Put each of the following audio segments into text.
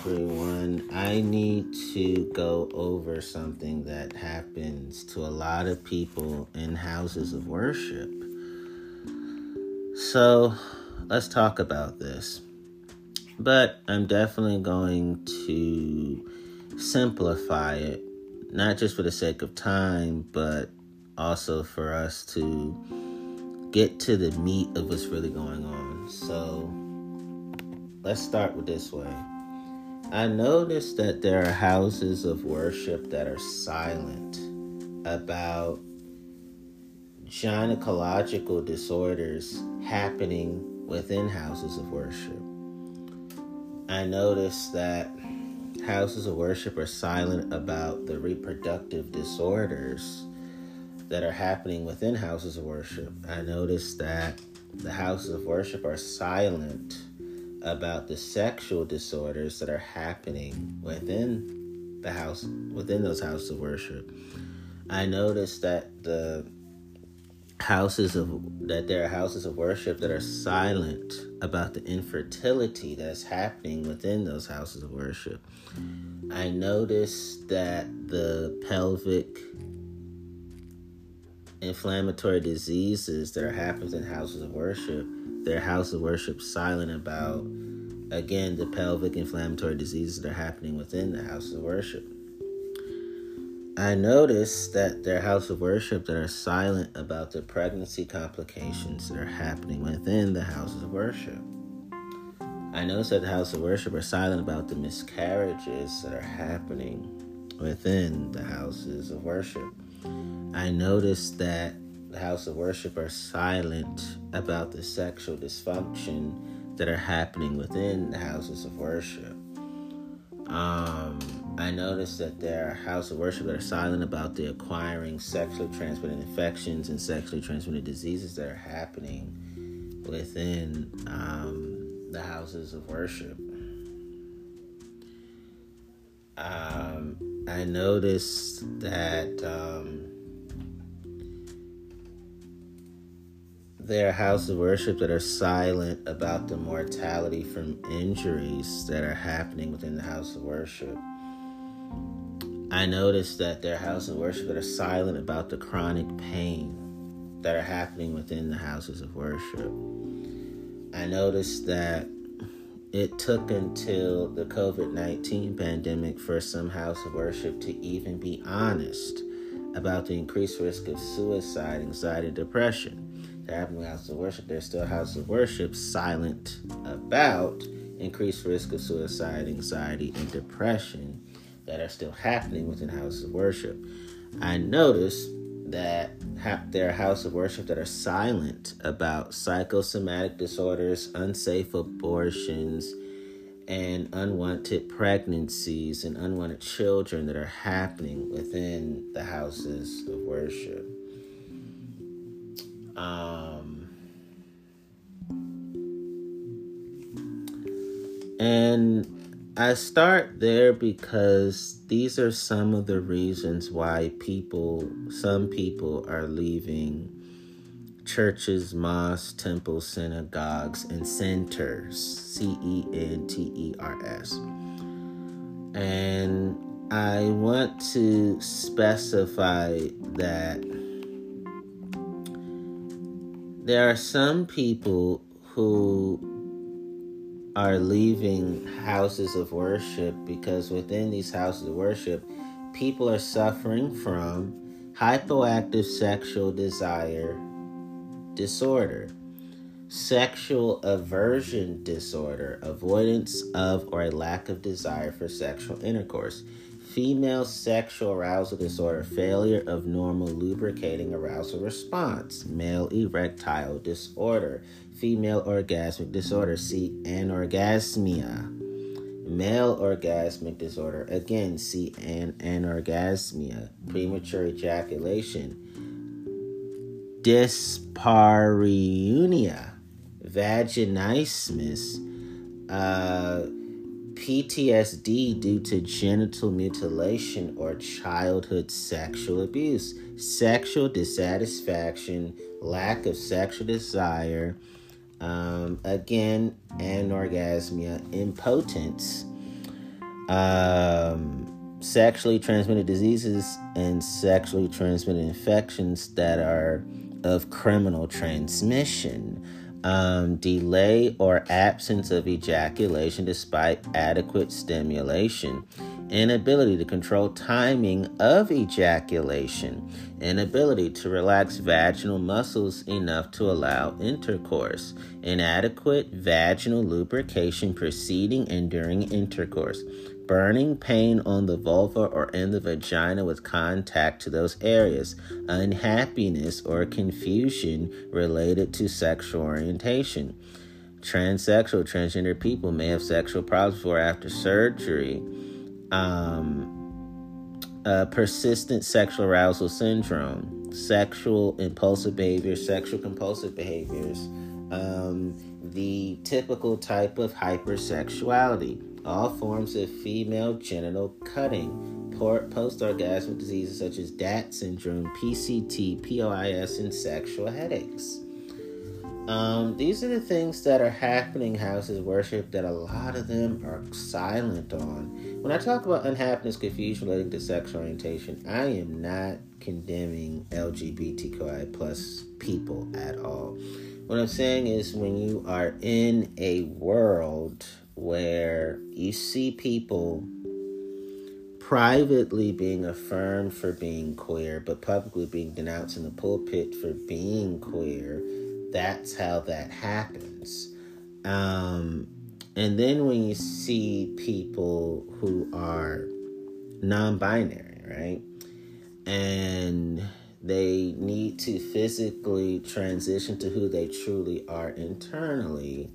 everyone. I need to go over something that happens to a lot of people in houses of worship. So, let's talk about this. But I'm definitely going to simplify it, not just for the sake of time, but also for us to get to the meat of what's really going on. So, let's start with this way. I noticed that there are houses of worship that are silent about gynecological disorders happening within houses of worship. I noticed that houses of worship are silent about the reproductive disorders that are happening within houses of worship. I noticed that the houses of worship are silent about the sexual disorders that are happening within the house within those houses of worship. I noticed that the houses of that there are houses of worship that are silent about the infertility that's happening within those houses of worship. I noticed that the pelvic inflammatory diseases that are happening in houses of worship their house of worship silent about, again, the pelvic inflammatory diseases that are happening within the house of worship. I noticed that their house of worship that are silent about the pregnancy complications that are happening within the houses of worship. I noticed that the house of worship are silent about the miscarriages that are happening within the houses of worship. I noticed that the house of worship are silent about the sexual dysfunction that are happening within the houses of worship. Um, I noticed that there are houses of worship that are silent about the acquiring sexually transmitted infections and sexually transmitted diseases that are happening within um, the houses of worship. Um, I noticed that um, There are houses of worship that are silent about the mortality from injuries that are happening within the house of worship. I noticed that their are houses of worship that are silent about the chronic pain that are happening within the houses of worship. I noticed that it took until the COVID 19 pandemic for some house of worship to even be honest about the increased risk of suicide, anxiety, and depression the Avenue House of Worship, there's still houses of Worship silent about increased risk of suicide, anxiety, and depression that are still happening within houses of Worship. I notice that there are houses of Worship that are silent about psychosomatic disorders, unsafe abortions, and unwanted pregnancies and unwanted children that are happening within the houses of worship. Um, and I start there because these are some of the reasons why people, some people, are leaving churches, mosques, temples, synagogues, and centers. C E N T E R S. And I want to specify that there are some people who are leaving houses of worship because within these houses of worship, people are suffering from hypoactive sexual desire disorder, sexual aversion disorder, avoidance of or a lack of desire for sexual intercourse female sexual arousal disorder, failure of normal lubricating arousal response, male erectile disorder, female orgasmic disorder, see anorgasmia, male orgasmic disorder, again, see an anorgasmia, premature ejaculation, dyspareunia, vaginismus, uh, PTSD due to genital mutilation or childhood sexual abuse, sexual dissatisfaction, lack of sexual desire, um, again, anorgasmia, impotence, um, sexually transmitted diseases and sexually transmitted infections that are of criminal transmission. Um, delay or absence of ejaculation despite adequate stimulation, inability to control timing of ejaculation, inability to relax vaginal muscles enough to allow intercourse, inadequate vaginal lubrication preceding and during intercourse, burning pain on the vulva or in the vagina with contact to those areas, unhappiness or confusion related to sexual orientation. Transsexual, transgender people may have sexual problems before or after surgery. Um, uh, persistent sexual arousal syndrome, sexual impulsive behaviors, sexual compulsive behaviors, um, the typical type of hypersexuality all forms of female genital cutting, post orgasmic diseases such as Dhat syndrome, PCT, POIS, and sexual headaches. Um, these are the things that are happening houses worship that a lot of them are silent on. When I talk about unhappiness, confusion relating to sexual orientation, I am not condemning LGBTQI plus people at all. What I'm saying is when you are in a world where you see people privately being affirmed for being queer, but publicly being denounced in the pulpit for being queer. That's how that happens. Um, and then when you see people who are non binary, right? And they need to physically transition to who they truly are internally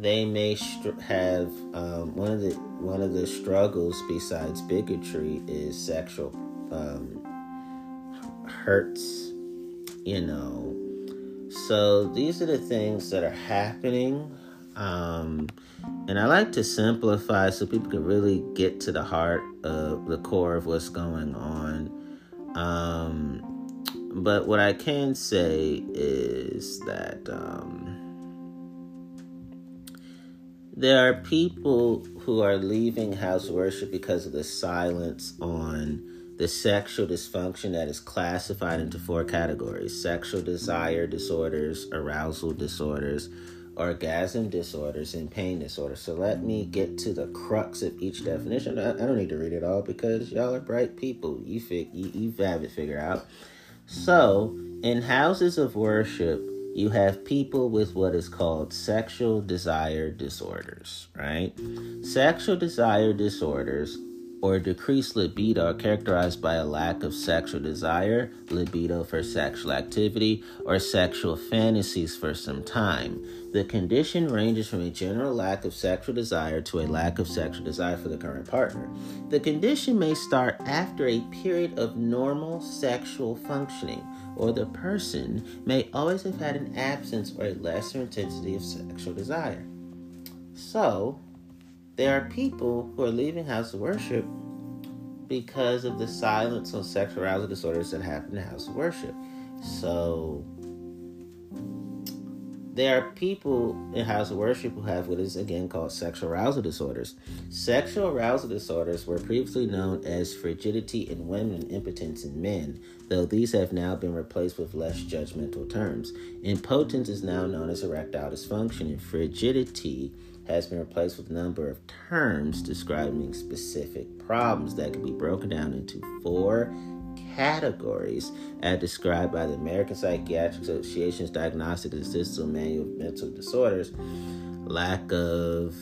they may str- have um, one of the one of the struggles besides bigotry is sexual um, hurts you know. So these are the things that are happening um, and i like to simplify so people can really get to the heart of the core of what's going on. Um, but what i can say is that there are people who are leaving house worship because of the silence on the sexual dysfunction that is classified into four categories sexual desire disorders, arousal disorders, orgasm disorders, and pain disorders. So let me get to the crux of each definition. I, don't need to read it all because y'all are bright people. You, fig- you, you have it figured out. So, in houses of worship, you have people with what is called sexual desire disorders, right? Sexual desire disorders or decreased libido are characterized by a lack of sexual desire, libido for sexual activity, or sexual fantasies for some time. The condition ranges from a general lack of sexual desire to a lack of sexual desire for the current partner. The condition may start after a period of normal sexual functioning, or the person may always have had an absence or a lesser intensity of sexual desire. So, there are people who are leaving house of worship because of the silence on sexual arousal disorders that happen in house of worship. So there are people in house of worship who have what is again called sexual arousal disorders. Sexual arousal disorders were previously known as frigidity in women and impotence in men, though these have now been replaced with less judgmental terms. Impotence is now known as erectile dysfunction, and frigidity has been replaced with a number of terms describing specific problems that can be broken down into four categories as described by the American Psychiatric Association's Diagnostic and Statistical Manual of Mental Disorders lack of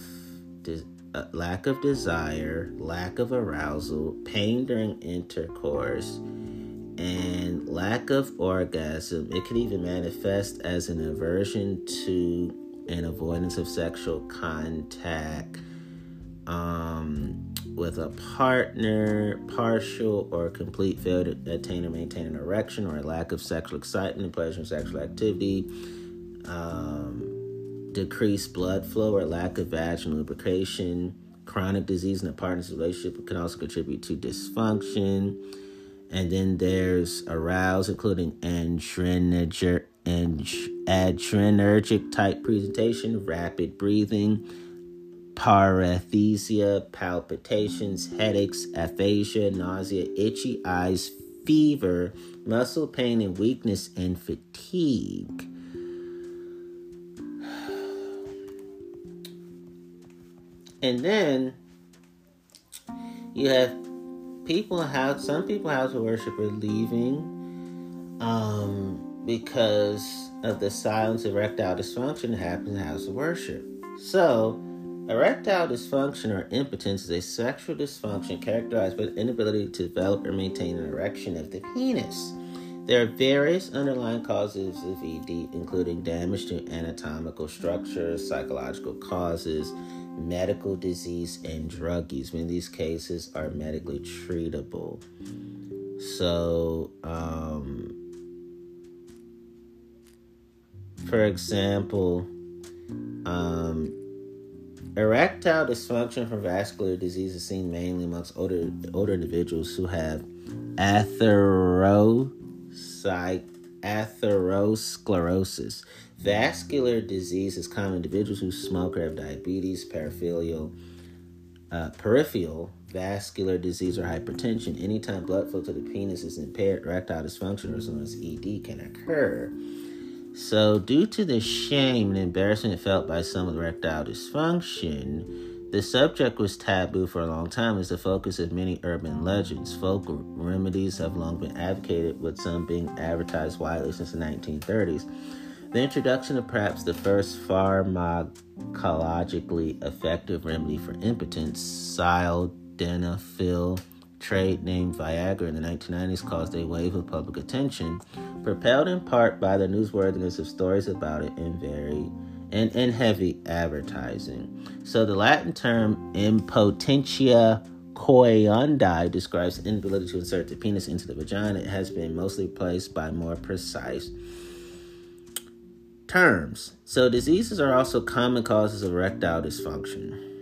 de- uh, lack of desire, lack of arousal, pain during intercourse, and lack of orgasm. It can even manifest as an aversion to and avoidance of sexual contact um, with a partner, partial or complete failure to attain or maintain an erection, or a lack of sexual excitement, pleasure, and sexual activity, um, decreased blood flow or lack of vaginal lubrication, chronic disease in a partner's relationship can also contribute to dysfunction. And then there's arousal, including adrenergic and adrenergic type presentation, rapid breathing, paresthesia, palpitations, headaches, aphasia, nausea, itchy eyes, fever, muscle pain and weakness, and fatigue. And then you have people how some people house worship are leaving um, because of the silence erectile dysfunction that happens in house of worship. So erectile dysfunction or impotence is a sexual dysfunction characterized by the inability to develop or maintain an erection of the penis. There are various underlying causes of ED, including damage to anatomical structures, psychological causes, medical disease, and drug use. Many of these cases are medically treatable. So, um, for example, um, erectile dysfunction from vascular disease is seen mainly amongst older older individuals who have atherosclerosis. Vascular disease is common in individuals who smoke or have diabetes, peripheral, uh, peripheral vascular disease or hypertension. Anytime blood flow to the penis is impaired, erectile dysfunction, or as ED, can occur. So, due to the shame and embarrassment felt by some with erectile dysfunction, the subject was taboo for a long time as the focus of many urban legends. Folk remedies have long been advocated, with some being advertised widely since the 1930s. The introduction of perhaps the first pharmacologically effective remedy for impotence, sildenafil, trade named Viagra in the 1990s, caused a wave of public attention, propelled in part by the newsworthiness of stories about it and very and, and heavy advertising. So the Latin term impotentia coeundi describes inability to insert the penis into the vagina. It has been mostly replaced by more precise terms. So diseases are also common causes of erectile dysfunction.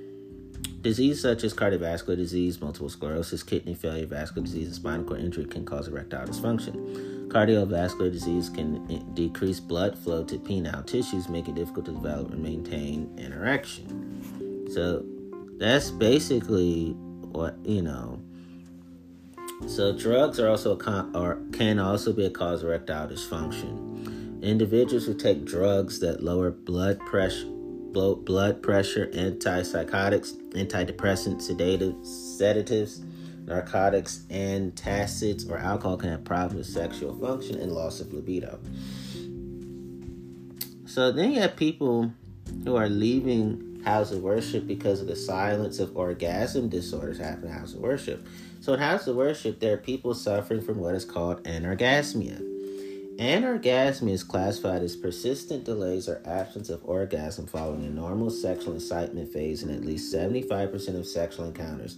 Disease such as cardiovascular disease, multiple sclerosis, kidney failure, vascular disease, and spinal cord injury can cause erectile dysfunction. Cardiovascular disease can decrease blood flow to penile tissues, making it difficult to develop and maintain an erection. So that's basically what you know. So drugs are also con- or can also be a cause of erectile dysfunction. Individuals who take drugs that lower blood pressure blood pressure, antipsychotics, antidepressants, sedatives, sedatives, narcotics, antacids, or alcohol can have problems with sexual function and loss of libido. So then you have people who are leaving house of worship because of the silence of orgasm disorders happening in house of worship. So in house of worship, there are people suffering from what is called anorgasmia. Anorgasmia is classified as persistent delays or absence of orgasm following a normal sexual incitement phase in at least 75% of sexual encounters.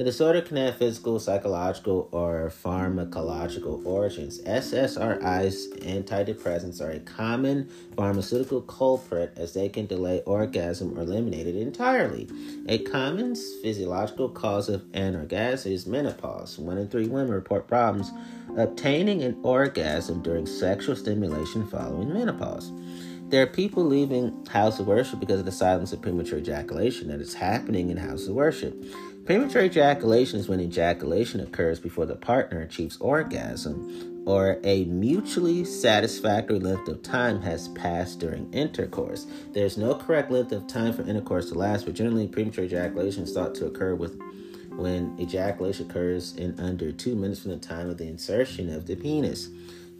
The disorder can have physical, psychological, or pharmacological origins. SSRIs, antidepressants, are a common pharmaceutical culprit as they can delay orgasm or eliminate it entirely. A common physiological cause of anorgasm is menopause. One in three women report problems obtaining an orgasm during sexual stimulation following menopause. There are people leaving house of worship because of the silence of premature ejaculation that is happening in house of worship. Premature ejaculation is when ejaculation occurs before the partner achieves orgasm or a mutually satisfactory length of time has passed during intercourse. There's no correct length of time for intercourse to last, but generally premature ejaculation is thought to occur with when ejaculation occurs in under two minutes from the time of the insertion of the penis.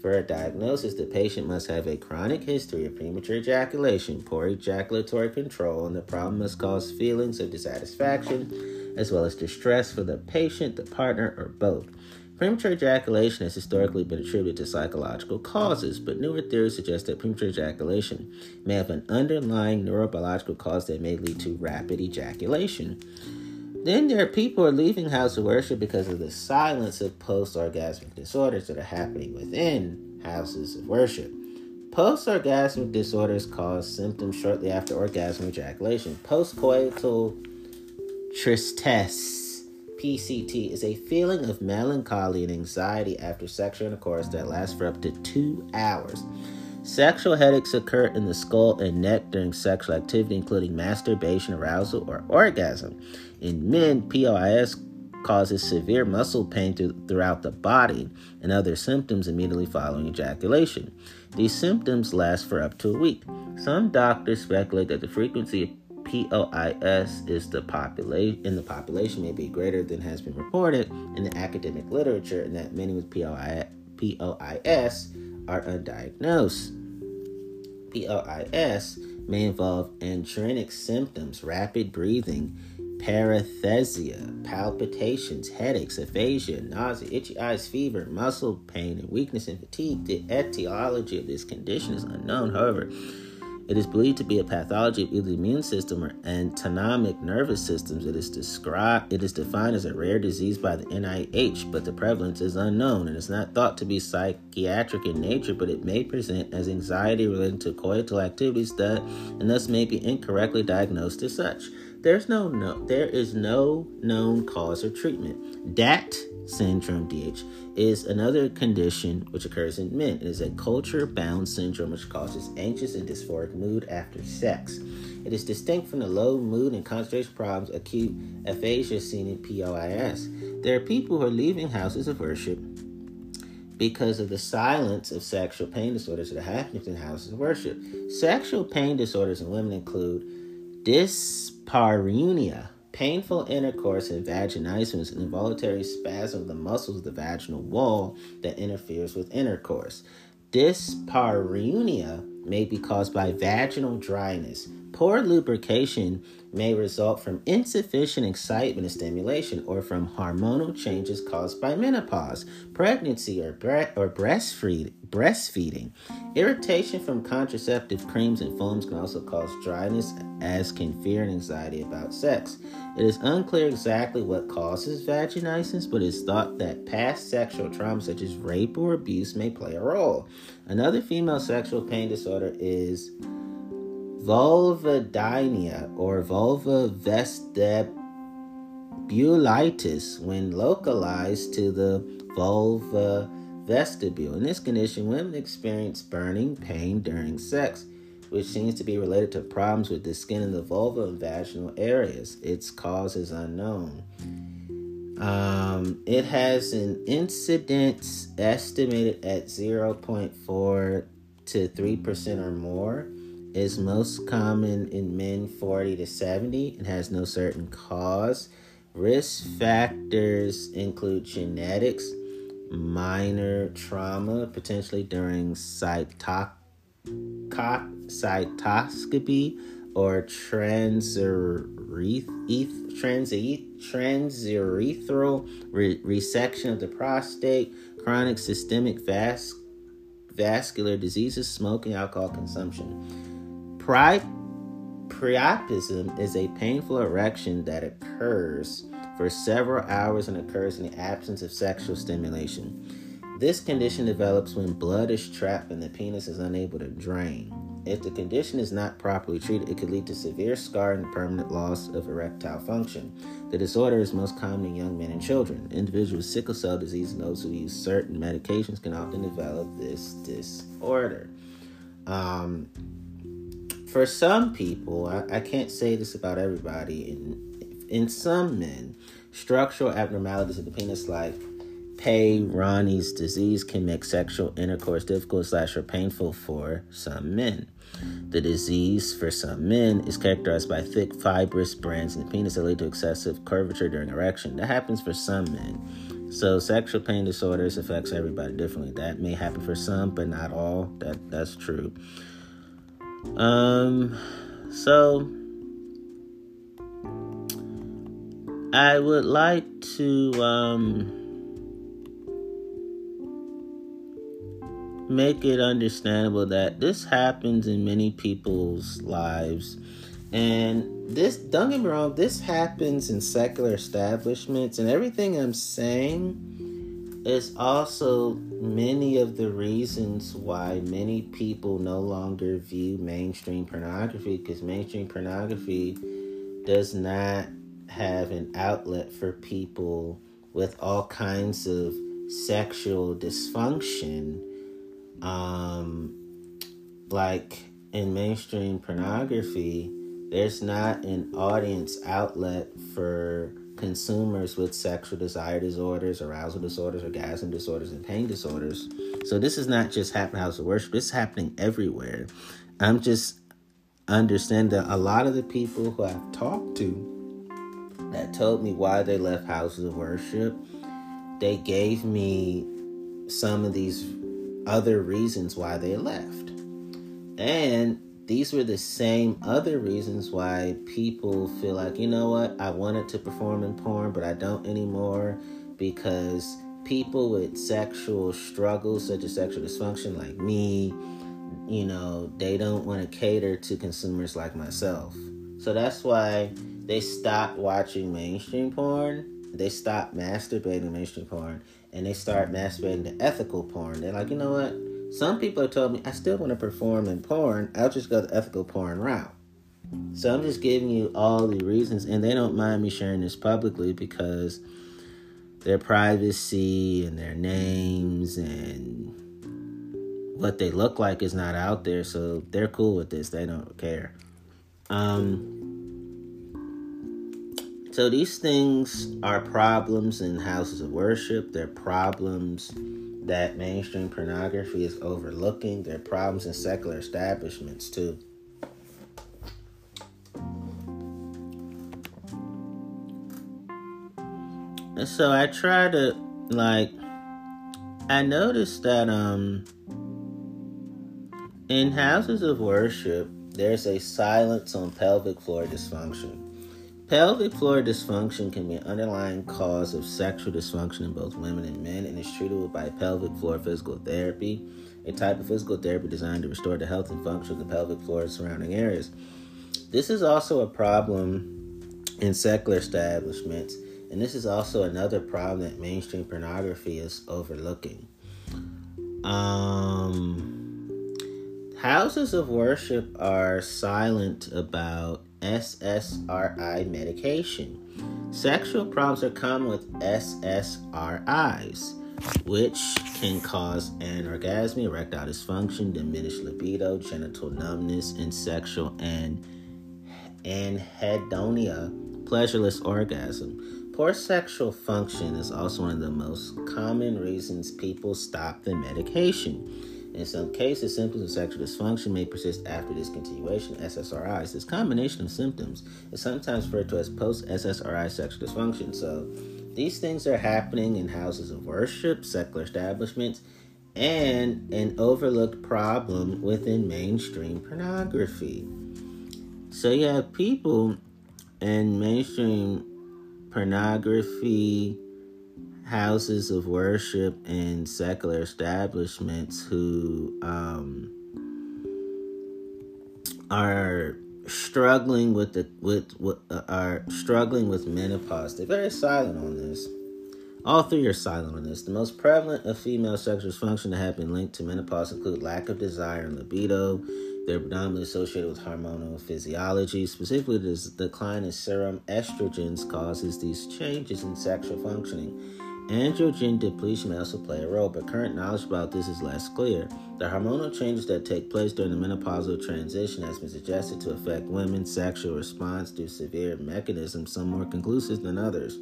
For a diagnosis, the patient must have a chronic history of premature ejaculation, poor ejaculatory control, and the problem must cause feelings of dissatisfaction as well as distress for the patient, the partner, or both. Premature ejaculation has historically been attributed to psychological causes, but newer theories suggest that premature ejaculation may have an underlying neurobiological cause that may lead to rapid ejaculation. Then there are people who are leaving house of worship because of the silence of post orgasmic disorders that are happening within houses of worship. Post orgasmic disorders cause symptoms shortly after orgasm ejaculation. Postcoital tristesse, PCT, is a feeling of melancholy and anxiety after sexual intercourse that lasts for up to two hours. Sexual headaches occur in the skull and neck during sexual activity, including masturbation, arousal, or orgasm. In men, POIS causes severe muscle pain throughout the body and other symptoms immediately following ejaculation. These symptoms last for up to a week. Some doctors speculate that the frequency of POIS is the population in the population may be greater than has been reported in the academic literature, and that many with POIS, are undiagnosed. POIS may involve androgenic symptoms, rapid breathing, paresthesia, palpitations, headaches, aphasia, nausea, itchy eyes, fever, muscle pain, and weakness and fatigue. The etiology of this condition is unknown. However, it is believed to be a pathology of either the immune system or autonomic nervous systems. It is described it is defined as a rare disease by the NIH, but the prevalence is unknown and is not thought to be psychiatric in nature, but it may present as anxiety related to coital activities that and thus may be incorrectly diagnosed as such. There's no no there is no known cause or treatment. Dhat syndrome, DH, is another condition which occurs in men. It is a culture bound syndrome which causes anxious and dysphoric mood after sex. It is distinct from the low mood and concentration problems, acute aphasia seen in POIS. There are people who are leaving houses of worship because of the silence of sexual pain disorders that are happening in houses of worship. Sexual pain disorders in women include dyspareunia painful intercourse and vaginismus, is an involuntary spasm of the muscles of the vaginal wall that interferes with intercourse. Dyspareunia may be caused by vaginal dryness. Poor lubrication may result from insufficient excitement and stimulation or from hormonal changes caused by menopause, pregnancy, or, bre- or breastfeed- breastfeeding. Irritation from contraceptive creams and foams can also cause dryness, as can fear and anxiety about sex. It is unclear exactly what causes vaginismus, but it's thought that past sexual trauma, such as rape or abuse, may play a role. Another female sexual pain disorder is vulvodynia or vulva vestibulitis when localized to the vulva vestibule. In this condition, women experience burning pain during sex, which seems to be related to problems with the skin in the vulva and vaginal areas. Its cause is unknown. Um, it has an incidence estimated at 0.4 to 3% or more is most common in men 40 to 70 and has no certain cause. Risk factors include genetics, minor trauma, potentially during cyto- cytoscopy or transurethral re- resection of the prostate, chronic systemic vas- vascular diseases, smoking, alcohol consumption. Pri- priapism is a painful erection that occurs for several hours and occurs in the absence of sexual stimulation. This condition develops when blood is trapped and the penis is unable to drain. If the condition is not properly treated, it could lead to severe scarring and permanent loss of erectile function. The disorder is most common in young men and children. Individuals with sickle cell disease and those who use certain medications can often develop this disorder. Um, for some people, I, I can't say this about everybody. In in some men, structural abnormalities of the penis, like Peyronie's disease, can make sexual intercourse difficult slash or painful for some men. The disease for some men is characterized by thick, fibrous brands in the penis that lead to excessive curvature during erection. That happens for some men. So sexual pain disorders affects everybody differently. That may happen for some, but not all. That that's true. Um, so I would like to um make it understandable that this happens in many people's lives. And this, don't get me wrong, this happens in secular establishments, and everything I'm saying is also many of the reasons why many people no longer view mainstream pornography because mainstream pornography does not have an outlet for people with all kinds of sexual dysfunction. Um, like in mainstream pornography, there's not an audience outlet for consumers with sexual desire disorders, arousal disorders, orgasm disorders, and pain disorders. So this is not just happening house of worship, it's happening everywhere. I'm just understand that a lot of the people who I've talked to that told me why they left houses of worship, they gave me some of these other reasons why they left. And these were the same other reasons why people feel like, you know what, I wanted to perform in porn, but I don't anymore because people with sexual struggles, such as sexual dysfunction, like me, you know, they don't want to cater to consumers like myself. So that's why they stopped watching mainstream porn. They stopped masturbating mainstream porn and they start masturbating to ethical porn. They're like, you know what? Some people have told me I still want to perform in porn. I'll just go the ethical porn route. So I'm just giving you all the reasons, and they don't mind me sharing this publicly because their privacy and their names and what they look like is not out there, so they're cool with this. They don't care. Um, so these things are problems in houses of worship. They're problems that mainstream pornography is overlooking. They're problems in secular establishments too. And so I try to like I noticed that um in houses of worship, there's a silence on pelvic floor dysfunction. Pelvic floor dysfunction can be an underlying cause of sexual dysfunction in both women and men and is treatable by pelvic floor physical therapy, a type of physical therapy designed to restore the health and function of the pelvic floor and surrounding areas. This is also a problem in secular establishments, and this is also another problem that mainstream pornography is overlooking. Um, Houses of worship are silent about SSRI medication. Sexual problems are common with SSRIs, which can cause anorgasmia, erectile dysfunction, diminished libido, genital numbness, and sexual and anhedonia, pleasureless orgasm. Poor sexual function is also one of the most common reasons people stop the medication. In some cases, symptoms of sexual dysfunction may persist after discontinuation. SSRIs. This combination of symptoms is sometimes referred to as post SSRI sexual dysfunction. So, these things are happening in houses of worship, secular establishments, and an overlooked problem within mainstream pornography. So, you have people in mainstream pornography houses of worship and secular establishments who um, are struggling with the with, uh, are struggling with menopause. They're very silent on this. All three are silent on this. The most prevalent of female sexual dysfunction that have been linked to menopause include lack of desire and libido. They're predominantly associated with hormonal physiology. Specifically, the decline in serum estrogens causes these changes in sexual functioning. Androgen depletion may also play a role, but current knowledge about this is less clear. The hormonal changes that take place during the menopausal transition has been suggested to affect women's sexual response through severe mechanisms, some more conclusive than others.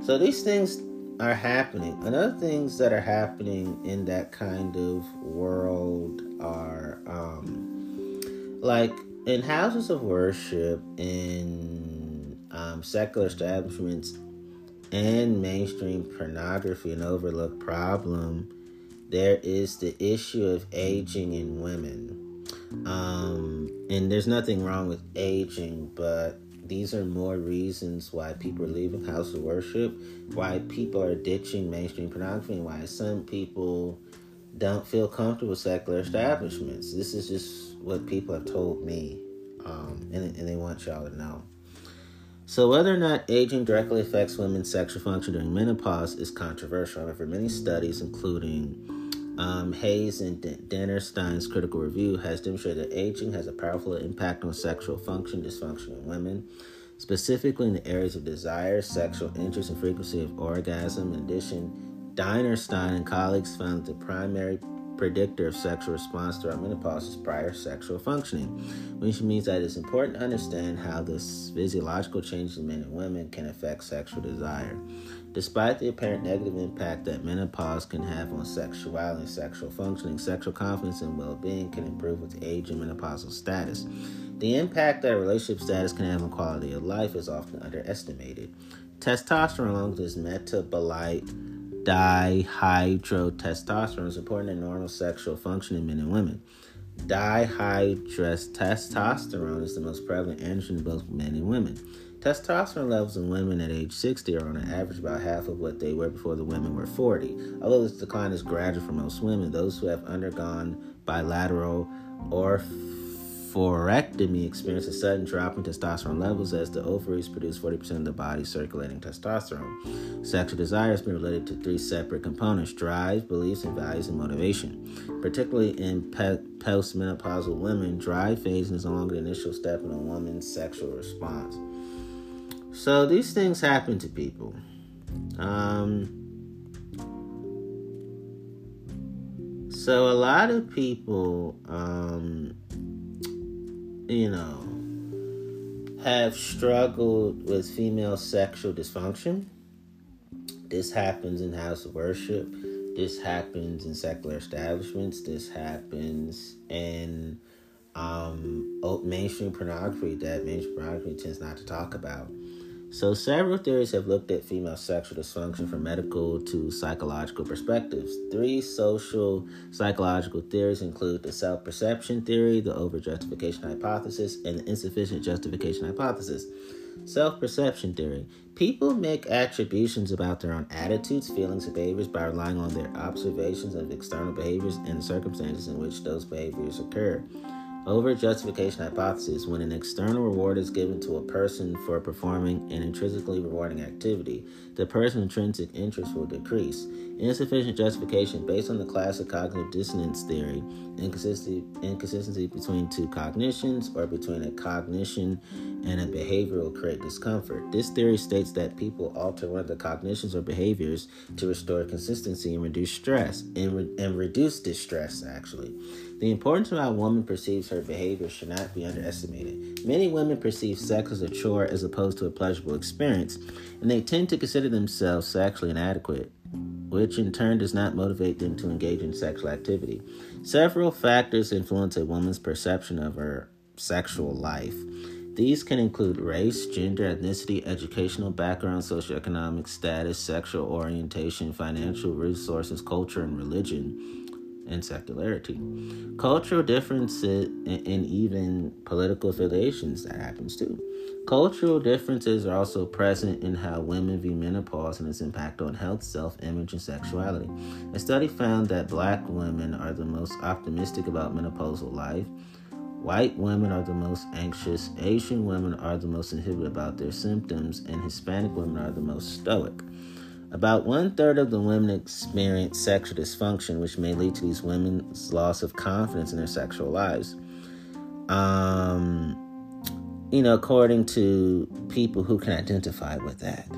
So these things are happening. Another things that are happening in that kind of world are um, like in houses of worship, in um, secular establishments, and mainstream pornography an overlooked problem, there is the issue of aging in women. Um, and there's nothing wrong with aging, but these are more reasons why people are leaving house of worship, why people are ditching mainstream pornography, and why some people don't feel comfortable with secular establishments. This is just what people have told me, um, and, and they want y'all to know. So, whether or not aging directly affects women's sexual function during menopause is controversial. However, many studies, including um, Hayes and Dennerstein's critical review, has demonstrated that aging has a powerful impact on sexual function dysfunction in women, specifically in the areas of desire, sexual interest, and frequency of orgasm. In addition, Dennerstein and colleagues found that the primary predictor of sexual response throughout menopause is prior sexual functioning, which means that it's important to understand how the physiological changes in men and women can affect sexual desire. Despite the apparent negative impact that menopause can have on sexuality and sexual functioning, sexual confidence and well being can improve with age and menopausal status. The impact that relationship status can have on quality of life is often underestimated. Testosterone, with metabolite dihydrotestosterone, is important in normal sexual function in men and women. Dihydrotestosterone is the most prevalent androgen in both men and women. Testosterone levels in women at age 60 are on an average about half of what they were before the women were 40. Although this decline is gradual for most women, those who have undergone bilateral or oophorectomy experience a sudden drop in testosterone levels as the ovaries produce 40% of the body's circulating testosterone. Sexual desire has been related to three separate components drive, beliefs, and values and motivation. Particularly in pe- postmenopausal women, drive phase is no longer the initial step in a woman's sexual response. So these things happen to people. Um, so a lot of people um, you know, have struggled with female sexual dysfunction. This happens in house of worship. This happens in secular establishments. This happens in um, mainstream pornography that mainstream pornography tends not to talk about. So, several theories have looked at female sexual dysfunction from medical to psychological perspectives. Three social psychological theories include the self perception theory, the over justification hypothesis, and the insufficient justification hypothesis. Self perception theory. People make attributions about their own attitudes, feelings, and behaviors by relying on their observations of external behaviors and the circumstances in which those behaviors occur. Over justification hypothesis when an external reward is given to a person for performing an intrinsically rewarding activity, the person's intrinsic interest will decrease. Insufficient justification based on the classic cognitive dissonance theory, inconsistency, inconsistency between two cognitions or between a cognition and a behavior will create discomfort. This theory states that people alter one of the cognitions or behaviors to restore consistency and reduce stress and, re- and reduce distress actually. The importance of how a woman perceives her behavior should not be underestimated. Many women perceive sex as a chore as opposed to a pleasurable experience, and they tend to consider themselves sexually inadequate, which in turn does not motivate them to engage in sexual activity. Several factors influence a woman's perception of her sexual life. These can include race, gender, ethnicity, educational background, socioeconomic status, sexual orientation, financial resources, culture, and religion and secularity. Cultural differences and even political affiliations that happens too. Cultural differences are also present in how women view menopause and its impact on health, self image, and sexuality. A study found that black women are the most optimistic about menopausal life. White women are the most anxious, Asian women are the most inhibited about their symptoms, and Hispanic women are the most stoic. About one third of the women experience sexual dysfunction, which may lead to these women's loss of confidence in their sexual lives. Um, you know, according to people who can identify with that.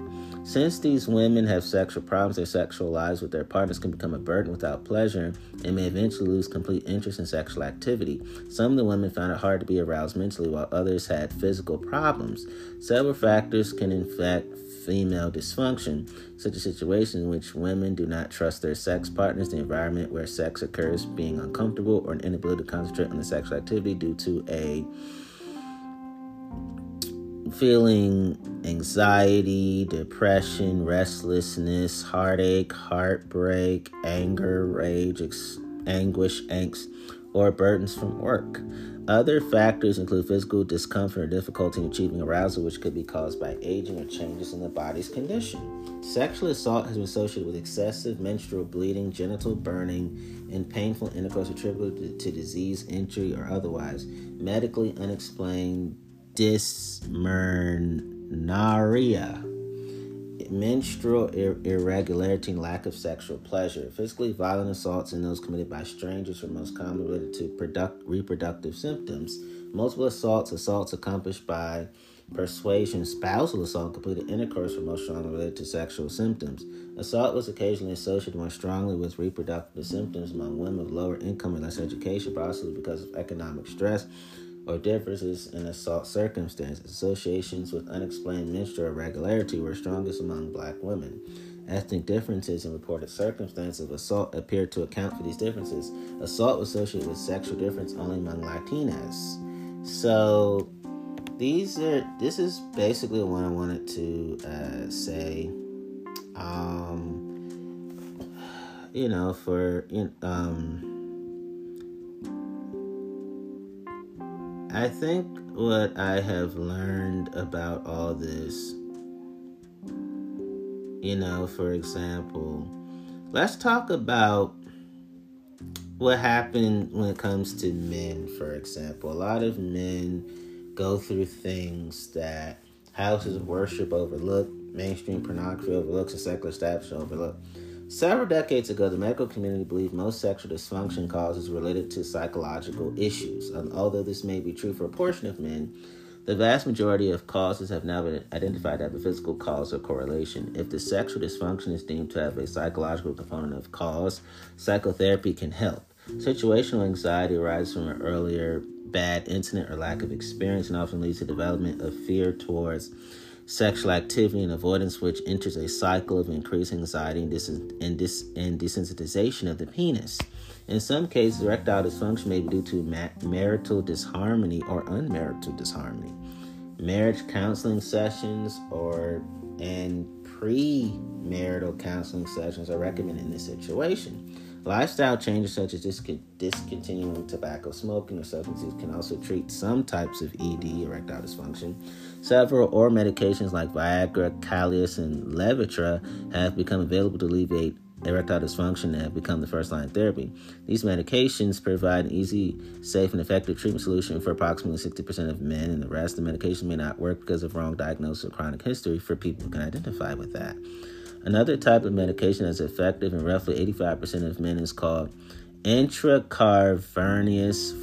Since these women have sexual problems, their sexual lives with their partners can become a burden without pleasure and may eventually lose complete interest in sexual activity. Some of the women found it hard to be aroused mentally, while others had physical problems. Several factors can infect female dysfunction, such a situation in which women do not trust their sex partners, the environment where sex occurs being uncomfortable, or an inability to concentrate on the sexual activity due to a feeling anxiety, depression, restlessness, heartache, heartbreak, anger, rage, ex- anguish, angst, or burdens from work. Other factors include physical discomfort or difficulty in achieving arousal, which could be caused by aging or changes in the body's condition. Sexual assault has been associated with excessive menstrual bleeding, genital burning, and painful intercourse attributed to disease, injury, or otherwise. Medically unexplained dysmenorrhea menstrual ir- irregularity and lack of sexual pleasure. Physically violent assaults and those committed by strangers are most commonly related to product- reproductive symptoms. Multiple assaults, assaults accomplished by persuasion, spousal assault, completed intercourse were most strongly related to sexual symptoms. Assault was occasionally associated more strongly with reproductive symptoms among women of lower income and less education, possibly because of economic stress or differences in assault circumstances. Associations with unexplained menstrual irregularity were strongest among black women. Ethnic differences in reported circumstances of assault appear to account for these differences. Assault was associated with sexual difference only among Latinas. So these are this is basically what I wanted to uh, say. Um, you know, for um, I think what I have learned about all this you know, for example, let's talk about what happened when it comes to men, for example. A lot of men go through things that houses of worship overlook, mainstream pornography overlooks, and secular establishment overlook. Several decades ago, the medical community believed most sexual dysfunction causes related to psychological issues. And although this may be true for a portion of men, the vast majority of causes have now been identified as a physical cause or correlation. If the sexual dysfunction is deemed to have a psychological component of cause, psychotherapy can help. Situational anxiety arises from an earlier bad incident or lack of experience and often leads to development of fear towards sexual activity and avoidance, which enters a cycle of increased anxiety and, dis- and, dis- and desensitization of the penis. In some cases, erectile dysfunction may be due to ma- marital disharmony or unmarital disharmony. Marriage counseling sessions or and pre-marital counseling sessions are recommended in this situation. Lifestyle changes such as discontinuing tobacco smoking or substances can also treat some types of ED, erectile dysfunction. Several oral medications like Viagra, Cialis, and Levitra have become available to alleviate erectile dysfunction and have become the first line therapy. These medications provide an easy, safe, and effective treatment solution for approximately 60% of men, and the rest of the medication may not work because of wrong diagnosis or chronic history for people who can identify with that. Another type of medication that's effective in roughly 85% of men is called intracavernosus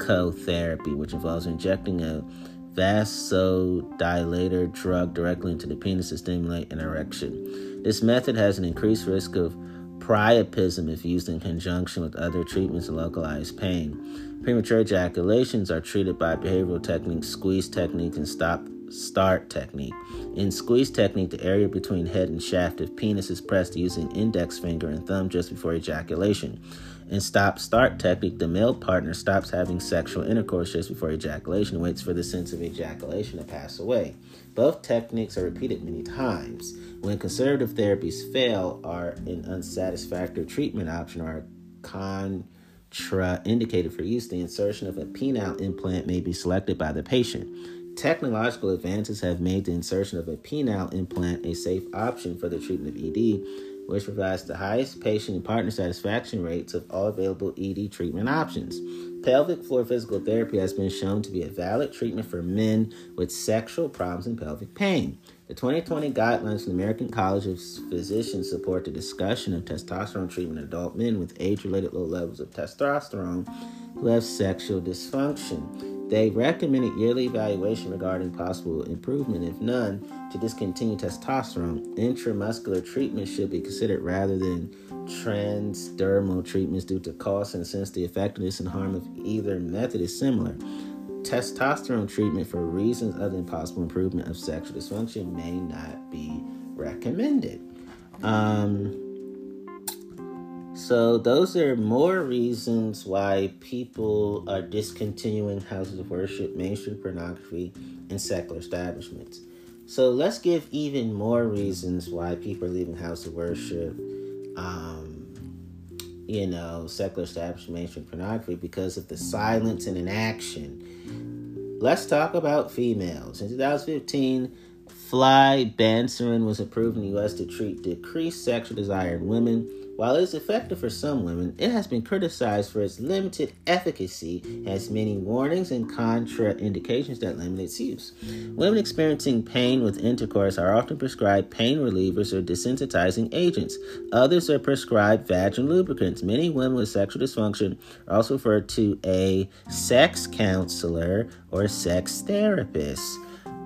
pharmacotherapy, which involves injecting a vasodilator drug directly into the penis to stimulate an erection. This method has an increased risk of priapism if used in conjunction with other treatments to localize pain. Premature ejaculations are treated by behavioral techniques, squeeze technique, and stop start technique. In squeeze technique, the area between head and shaft of penis is pressed using index finger and thumb just before ejaculation. In stop start technique, the male partner stops having sexual intercourse just before ejaculation and waits for the sense of ejaculation to pass away. Both techniques are repeated many times. When conservative therapies fail, are an unsatisfactory treatment option or are contraindicated for use, the insertion of a penile implant may be selected by the patient. Technological advances have made the insertion of a penile implant a safe option for the treatment of ED, which provides the highest patient and partner satisfaction rates of all available ED treatment options. Pelvic floor physical therapy has been shown to be a valid treatment for men with sexual problems and pelvic pain. The 2020 guidelines from the American College of Physicians support the discussion of testosterone treatment in adult men with age related low levels of testosterone who have sexual dysfunction. They recommended yearly evaluation regarding possible improvement, if none, to discontinue testosterone. Intramuscular treatment should be considered rather than transdermal treatments due to cost and since the effectiveness and harm of either method is similar. Testosterone treatment for reasons other than possible improvement of sexual dysfunction may not be recommended. Um, so those are more reasons why people are discontinuing houses of worship, mainstream pornography, and secular establishments. So let's give even more reasons why people are leaving houses of worship, um, you know, secular establishment, mainstream pornography because of the silence and inaction. Let's talk about females. In 2015, fly flibanserin was approved in the U.S. to treat decreased sexual desire in women While it is effective for some women, it has been criticized for its limited efficacy, has many warnings and contraindications that limit its use. Women experiencing pain with intercourse are often prescribed pain relievers or desensitizing agents. Others are prescribed vaginal lubricants. Many women with sexual dysfunction are also referred to a sex counselor or sex therapist.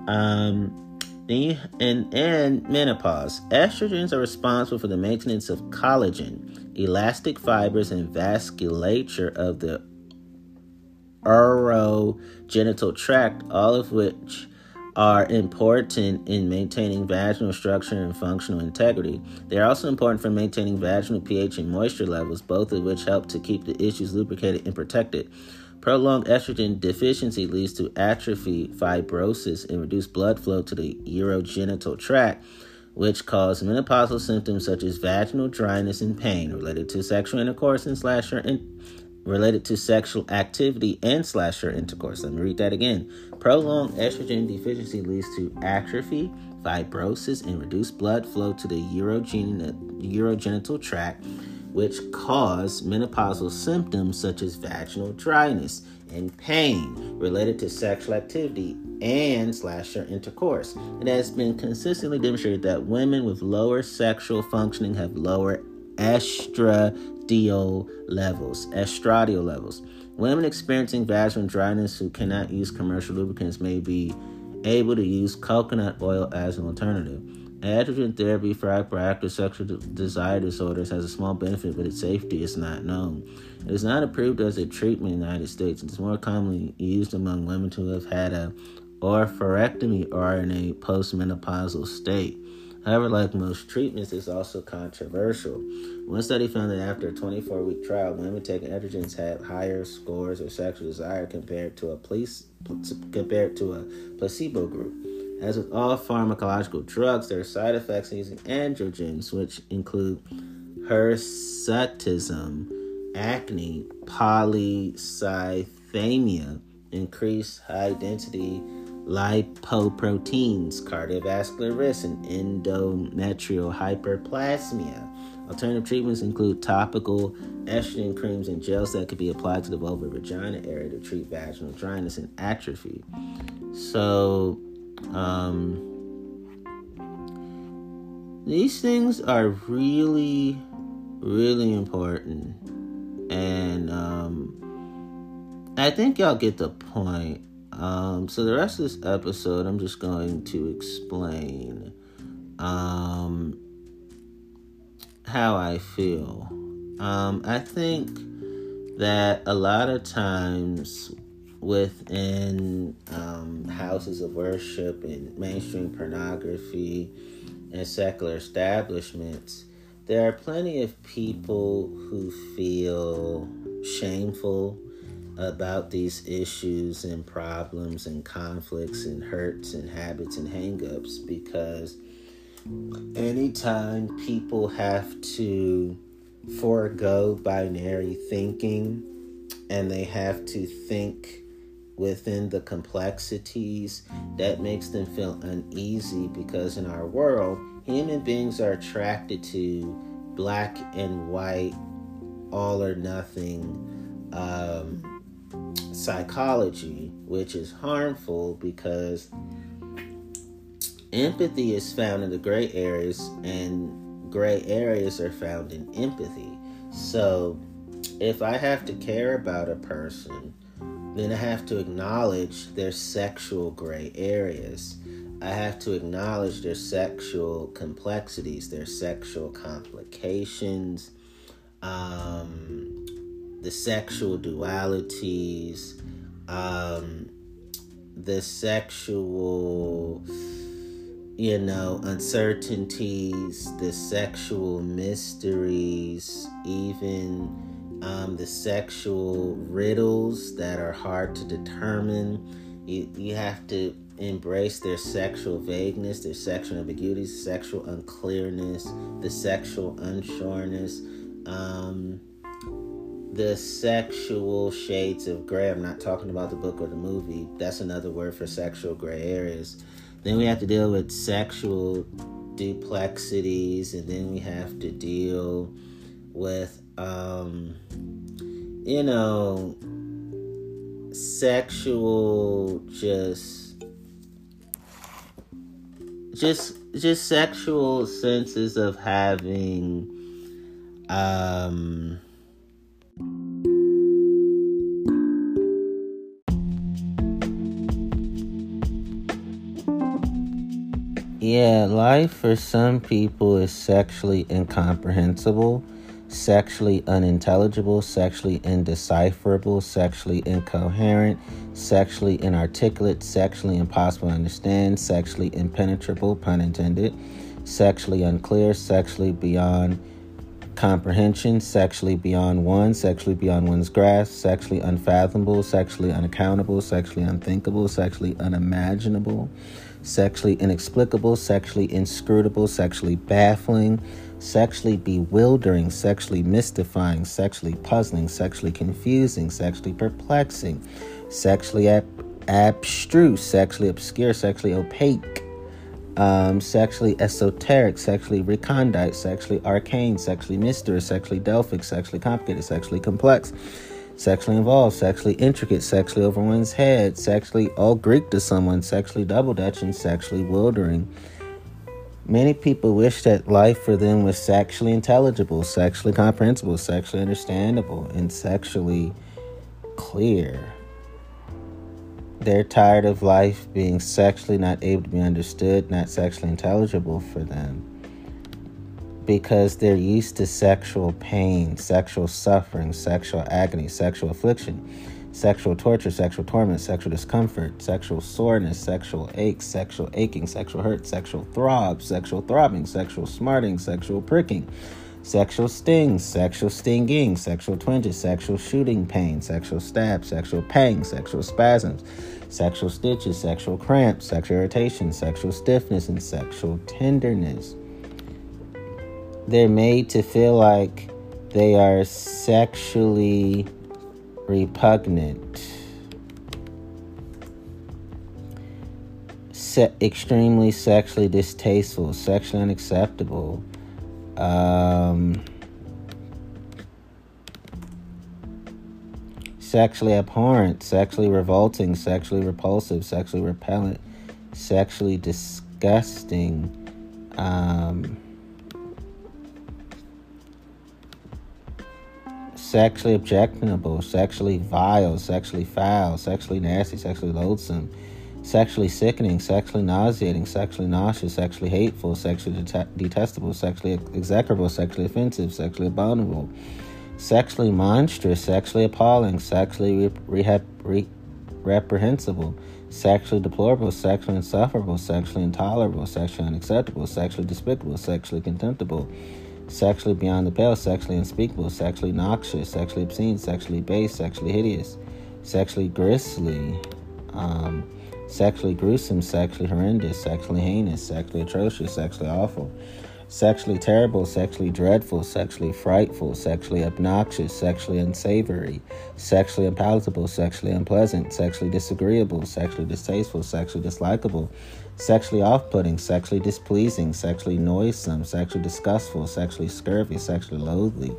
Um, and, and menopause. Estrogens are responsible for the maintenance of collagen, elastic fibers, and vasculature of the urogenital tract, all of which are important in maintaining vaginal structure and functional integrity. They are also important for maintaining vaginal pH and moisture levels, both of which help to keep the issues lubricated and protected. Prolonged estrogen deficiency leads to atrophy, fibrosis, and reduced blood flow to the urogenital tract, which cause menopausal symptoms such as vaginal dryness and pain related to sexual intercourse and slasher in- related to sexual activity and slasher intercourse. Let me read that again. Prolonged estrogen deficiency leads to atrophy, fibrosis, and reduced blood flow to the urogen- urogenital tract which cause menopausal symptoms such as vaginal dryness and pain related to sexual activity and slasher intercourse. It has been consistently demonstrated that women with lower sexual functioning have lower estradiol levels, estradiol levels. Women experiencing vaginal dryness who cannot use commercial lubricants may be able to use coconut oil as an alternative. Androgen therapy for hyperactive sexual desire disorders has a small benefit, but its safety is not known. It is not approved as a treatment in the United States. It is more commonly used among women who have had a oophorectomy or in a postmenopausal state. However, like most treatments, it's also controversial. One study found that after a 24 week trial, women taking estrogens had higher scores of sexual desire compared to a place, compared to a placebo group. As with all pharmacological drugs, there are side effects in using androgens, which include hirsutism, acne, polycythemia, increased high density lipoproteins, cardiovascular risk, and endometrial hyperplasmia. Alternative treatments include topical estrogen creams and gels that could be applied to the vulvar vagina area to treat vaginal dryness and atrophy. So, um, these things are really, really important. And um, I think y'all get the point. Um, so, the rest of this episode, I'm just going to explain um, how I feel. Um, I think that a lot of times within um, houses of worship and mainstream pornography and secular establishments, there are plenty of people who feel shameful about these issues and problems and conflicts and hurts and habits and hangups because anytime people have to forego binary thinking and they have to think within the complexities that makes them feel uneasy because in our world, human beings are attracted to black and white, all or nothing um, psychology, which is harmful because empathy is found in the gray areas and gray areas are found in empathy. So if I have to care about a person, then I have to acknowledge their sexual gray areas. I have to acknowledge their sexual complexities, their sexual complications, um, the sexual dualities, um, the sexual, you know, uncertainties, the sexual mysteries, even um, the sexual riddles that are hard to determine. You, you have to embrace their sexual vagueness, their sexual ambiguities, sexual unclearness, the sexual unsureness, um, the sexual shades of gray. I'm not talking about the book or the movie. That's another word for sexual gray areas. Then we have to deal with sexual duplexities, and then we have to deal with, um, you know, sexual just just just sexual senses of having um Yeah, life for some people is sexually incomprehensible, sexually unintelligible, sexually indecipherable, sexually incoherent, sexually inarticulate, sexually impossible to understand, sexually impenetrable, pun intended, sexually unclear, sexually beyond comprehension, sexually beyond one, sexually beyond one's grasp, sexually unfathomable, sexually unaccountable, sexually unthinkable, sexually unimaginable sexually inexplicable, sexually inscrutable, sexually baffling, sexually bewildering, sexually mystifying, sexually puzzling, sexually confusing, sexually perplexing, sexually ab- abstruse, sexually obscure, sexually opaque. Um, sexually esoteric, sexually recondite, sexually arcane, sexually mysterious, sexually delphic, sexually complicated, sexually complex, sexually involved, sexually intricate, sexually over one's head, sexually all Greek to someone, sexually double dutch, and sexually wildering. Many people wish that life for them was sexually intelligible, sexually comprehensible, sexually understandable, and sexually clear. They're tired of life being sexually not able to be understood, not sexually intelligible for them because they're used to sexual pain, sexual suffering, sexual agony, sexual affliction, sexual torture, sexual torment, sexual discomfort, sexual soreness, sexual aches, sexual aching, sexual hurt, sexual throbs, sexual throbbing, sexual smarting, sexual pricking, sexual stings, sexual stinging, sexual twinges, sexual shooting pain, sexual stab, sexual pang, sexual spasms, sexual stitches, sexual cramps, sexual irritation, sexual stiffness, and sexual tenderness. They're made to feel like they are sexually repugnant, se- extremely sexually distasteful, sexually unacceptable. Um, sexually abhorrent, sexually revolting, sexually repulsive, sexually repellent, sexually disgusting. Um, sexually objectionable, sexually vile, sexually foul, sexually nasty, sexually loathsome, sexually sickening, sexually nauseating, sexually nauseous, sexually hateful, sexually det- detestable, sexually execrable, sexually offensive, sexually abominable, sexually monstrous, sexually appalling, sexually re- re- reprehensible, sexually deplorable, sexually insufferable, sexually intolerable, sexually unacceptable, sexually despicable, sexually contemptible sexually beyond the pale, sexually unspeakable, sexually noxious, sexually obscene, sexually base, sexually hideous, sexually grisly, um, sexually gruesome, sexually horrendous, sexually heinous, sexually atrocious, sexually awful, sexually terrible, sexually dreadful, sexually frightful, sexually obnoxious, sexually unsavory, sexually unpalatable, sexually unpleasant, sexually disagreeable, sexually distasteful, sexually dislikable, sexually off putting, sexually displeasing, sexually noisome, sexually disgustful, sexually scurvy, sexually loathly,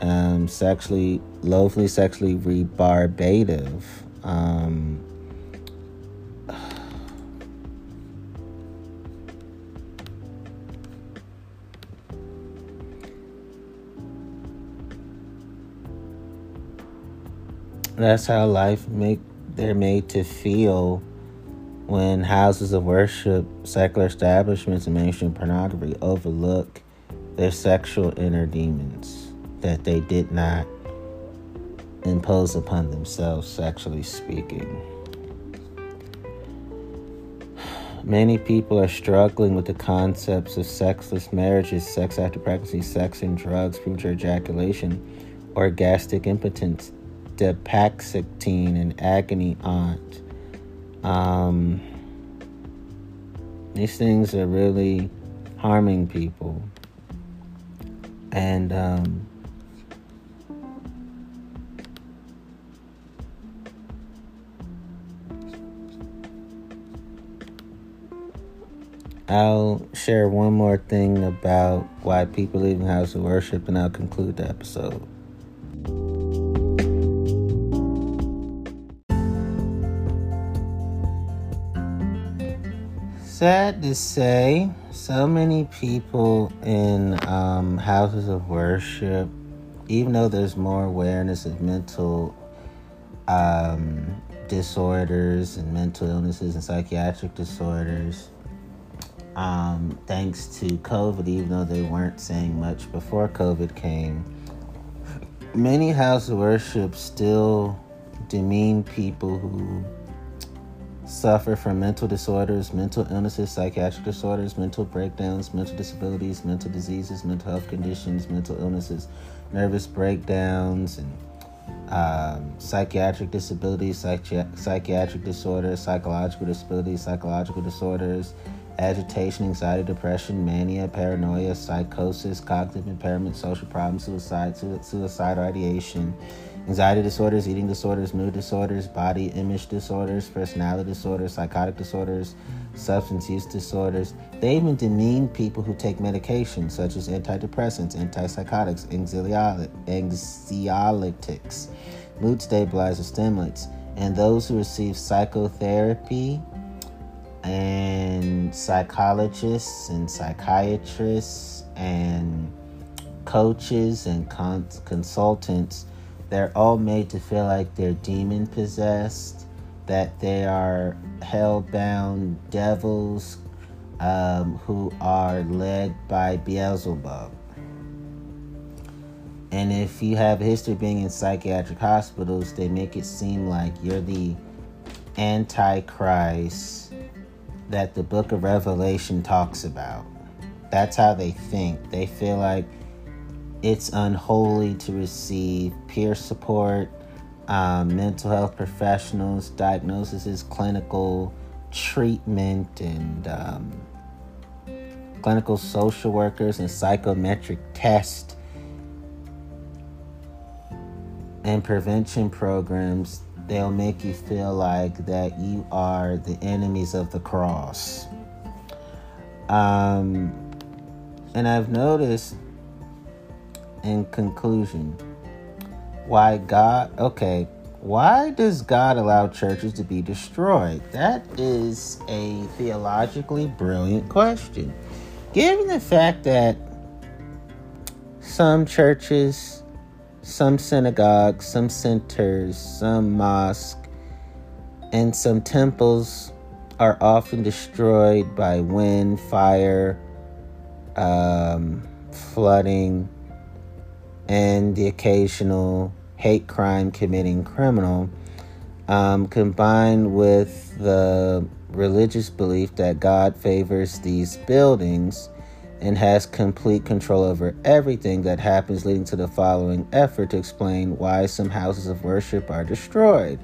um, sexually loathly, sexually rebarbative. Um, that's how life make they're made to feel when houses of worship, secular establishments, and mainstream pornography overlook their sexual inner demons that they did not impose upon themselves, sexually speaking. Many people are struggling with the concepts of sexless marriages, sex after pregnancy, sex and drugs, premature ejaculation, orgastic impotence, dapoxetine, and agony aunt. Um, these things are really harming people. And um, I'll share one more thing about why people leave the house of worship and I'll conclude the episode. Sad to say, so many people in um, houses of worship, even though there's more awareness of mental um, disorders and mental illnesses and psychiatric disorders, um, thanks to COVID, even though they weren't saying much before COVID came, many houses of worship still demean people who suffer from mental disorders, mental illnesses, psychiatric disorders, mental breakdowns, mental disabilities, mental diseases, mental health conditions, mental illnesses, nervous breakdowns, and um, psychiatric disabilities, psychi- psychiatric disorders, psychological disabilities, psychological disorders, agitation, anxiety, depression, mania, paranoia, psychosis, cognitive impairment, social problems, suicide, suicidal ideation, anxiety disorders, eating disorders, mood disorders, body image disorders, personality disorders, psychotic disorders, substance use disorders. They even demean people who take medications such as antidepressants, antipsychotics, anxiolytics, mood stabilizers, stimulants, and those who receive psychotherapy and psychologists and psychiatrists and coaches and con- consultants they're all made to feel like they're demon possessed that they are hell-bound devils um, who are led by beelzebub and if you have a history being in psychiatric hospitals they make it seem like you're the antichrist that the book of Revelation talks about. That's how they think. They feel like it's unholy to receive peer support, um, mental health professionals, diagnoses, clinical treatment, and um, clinical social workers and psychometric tests and prevention programs they'll make you feel like that you are the enemies of the cross. Um, and I've noticed, in conclusion, why God, okay, why does God allow churches to be destroyed? That is a theologically brilliant question. Given the fact that some churches some synagogues, some centers, some mosques, and some temples are often destroyed by wind, fire, um, flooding, and the occasional hate crime committing criminal, um, combined with the religious belief that God favors these buildings and has complete control over everything that happens, leading to the following effort to explain why some houses of worship are destroyed.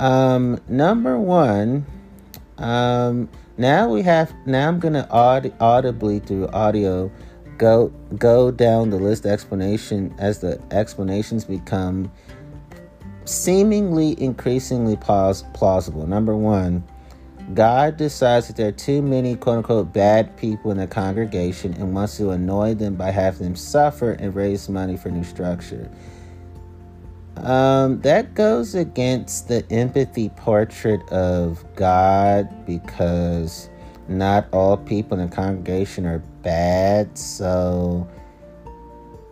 Um, number one, um, now we have. Now I'm gonna aud- audibly through audio go go down the list explanation as the explanations become seemingly increasingly plaus- plausible. Number one God decides that there are too many quote unquote bad people in the congregation and wants to annoy them by having them suffer and raise money for new structure. Um, that goes against the empathy portrait of God because not all people in the congregation are bad. So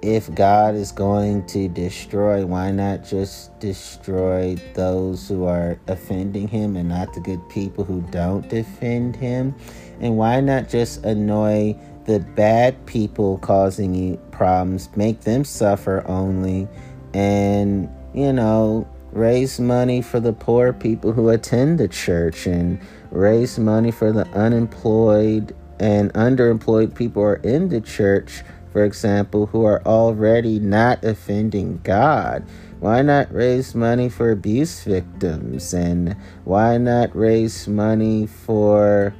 if God is going to destroy, why not just destroy those who are offending him and not the good people who don't defend him? And why not just annoy the bad people causing you problems, make them suffer only, and, you know, raise money for the poor people who attend the church and raise money for the unemployed and underemployed people who are in the church for example, who are already not offending God? Why not raise money for abuse victims? And why not raise money for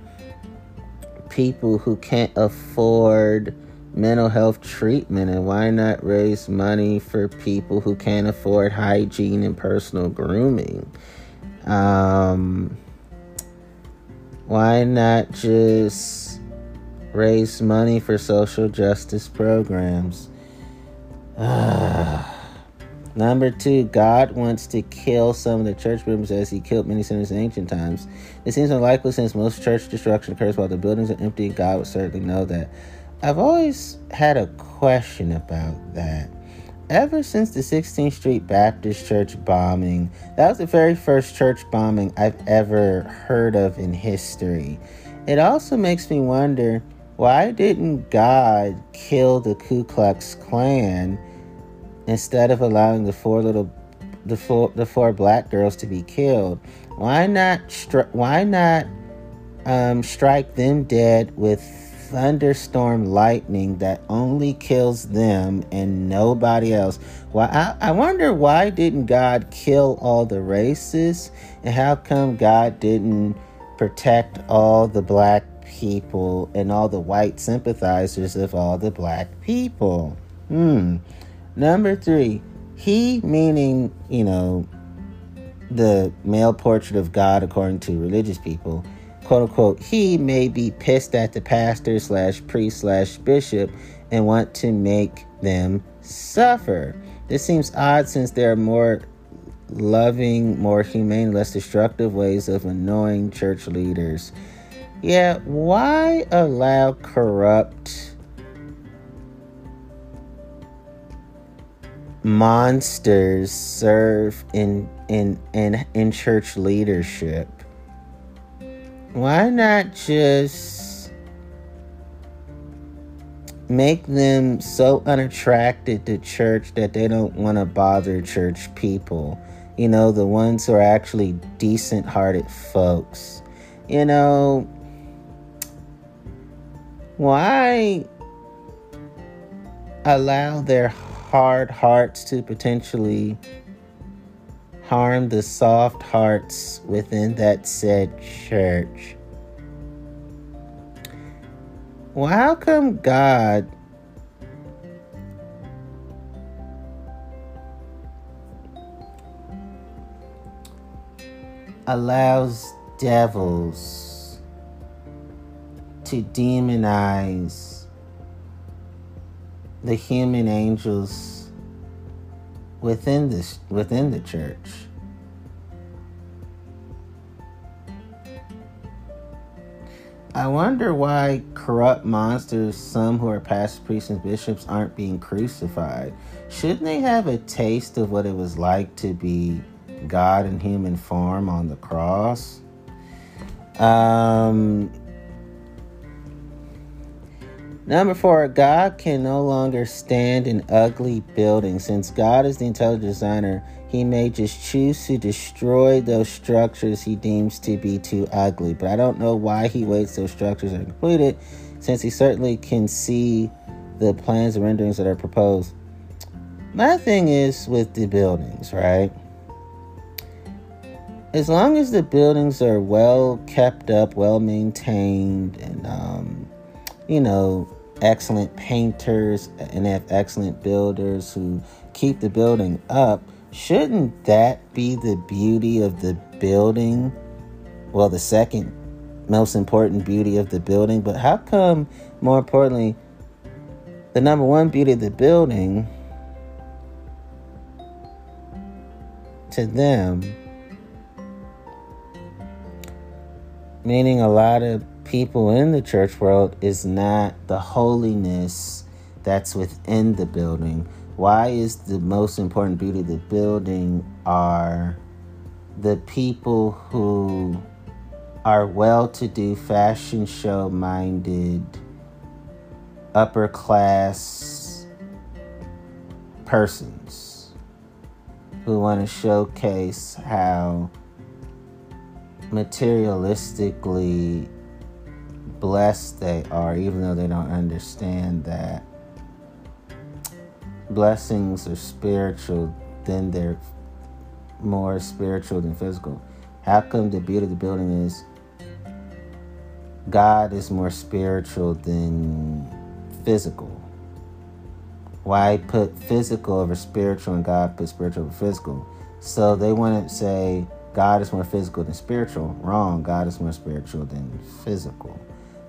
people who can't afford mental health treatment? And why not raise money for people who can't afford hygiene and personal grooming? Um, Why not just raise money for social justice programs? Number two, God wants to kill some of the church members as he killed many sinners in ancient times. It seems unlikely since most church destruction occurs while the buildings are empty. God would certainly know that. I've always had a question about that. Ever since the 16th Street Baptist Church bombing, that was the very first church bombing I've ever heard of in history. It also makes me wonder why didn't God kill the Ku Klux Klan? instead of allowing the four little the four the four black girls to be killed why not stri- why not um, strike them dead with thunderstorm lightning that only kills them and nobody else. Why I, I wonder why didn't god kill all the races? And how come god didn't protect all the black people and all the white sympathizers of all the black people? Hmm. Number three, he meaning, you know, the male portrait of God according to religious people, quote unquote, he may be pissed at the pastor slash priest slash bishop and want to make them suffer. This seems odd since there are more loving, more humane, less destructive ways of annoying church leaders. Yeah, why allow corrupt monsters serve in in in in church leadership why not just make them so unattracted to church that they don't want to bother church people? You know the ones who are actually decent hearted folks. You know why allow their hard hearts to potentially harm the soft hearts within that said church. Well, how come God allows devils to demonize the human angels within this within the church. I wonder why corrupt monsters, some who are pastors, priests, and bishops, aren't being crucified. Shouldn't they have a taste of what it was like to be God in human form on the cross? Um, Number four, God can no longer stand in ugly buildings. Since God is the intelligent designer, he may just choose to destroy those structures he deems to be too ugly. But I don't know why he waits till structures are completed, since he certainly can see the plans and renderings that are proposed. My thing is with the buildings, right? As long as the buildings are well kept up, well maintained, and um, you know, excellent painters and have excellent builders who keep the building up, shouldn't that be the beauty of the building? Well, the second most important beauty of the building, but how come, more importantly, the number one beauty of the building to them, meaning a lot of people in the church world is not the holiness that's within the building. Why is the most important beauty of the building are the people who are well to do, fashion show minded, upper class persons who want to showcase how materialistically blessed they are, even though they don't understand that blessings are spiritual, then they're more spiritual than physical. How come the beauty of the building is God is more spiritual than physical? Why put physical over spiritual and God put spiritual over physical? So they want to say God is more physical than spiritual. Wrong. God is more spiritual than physical.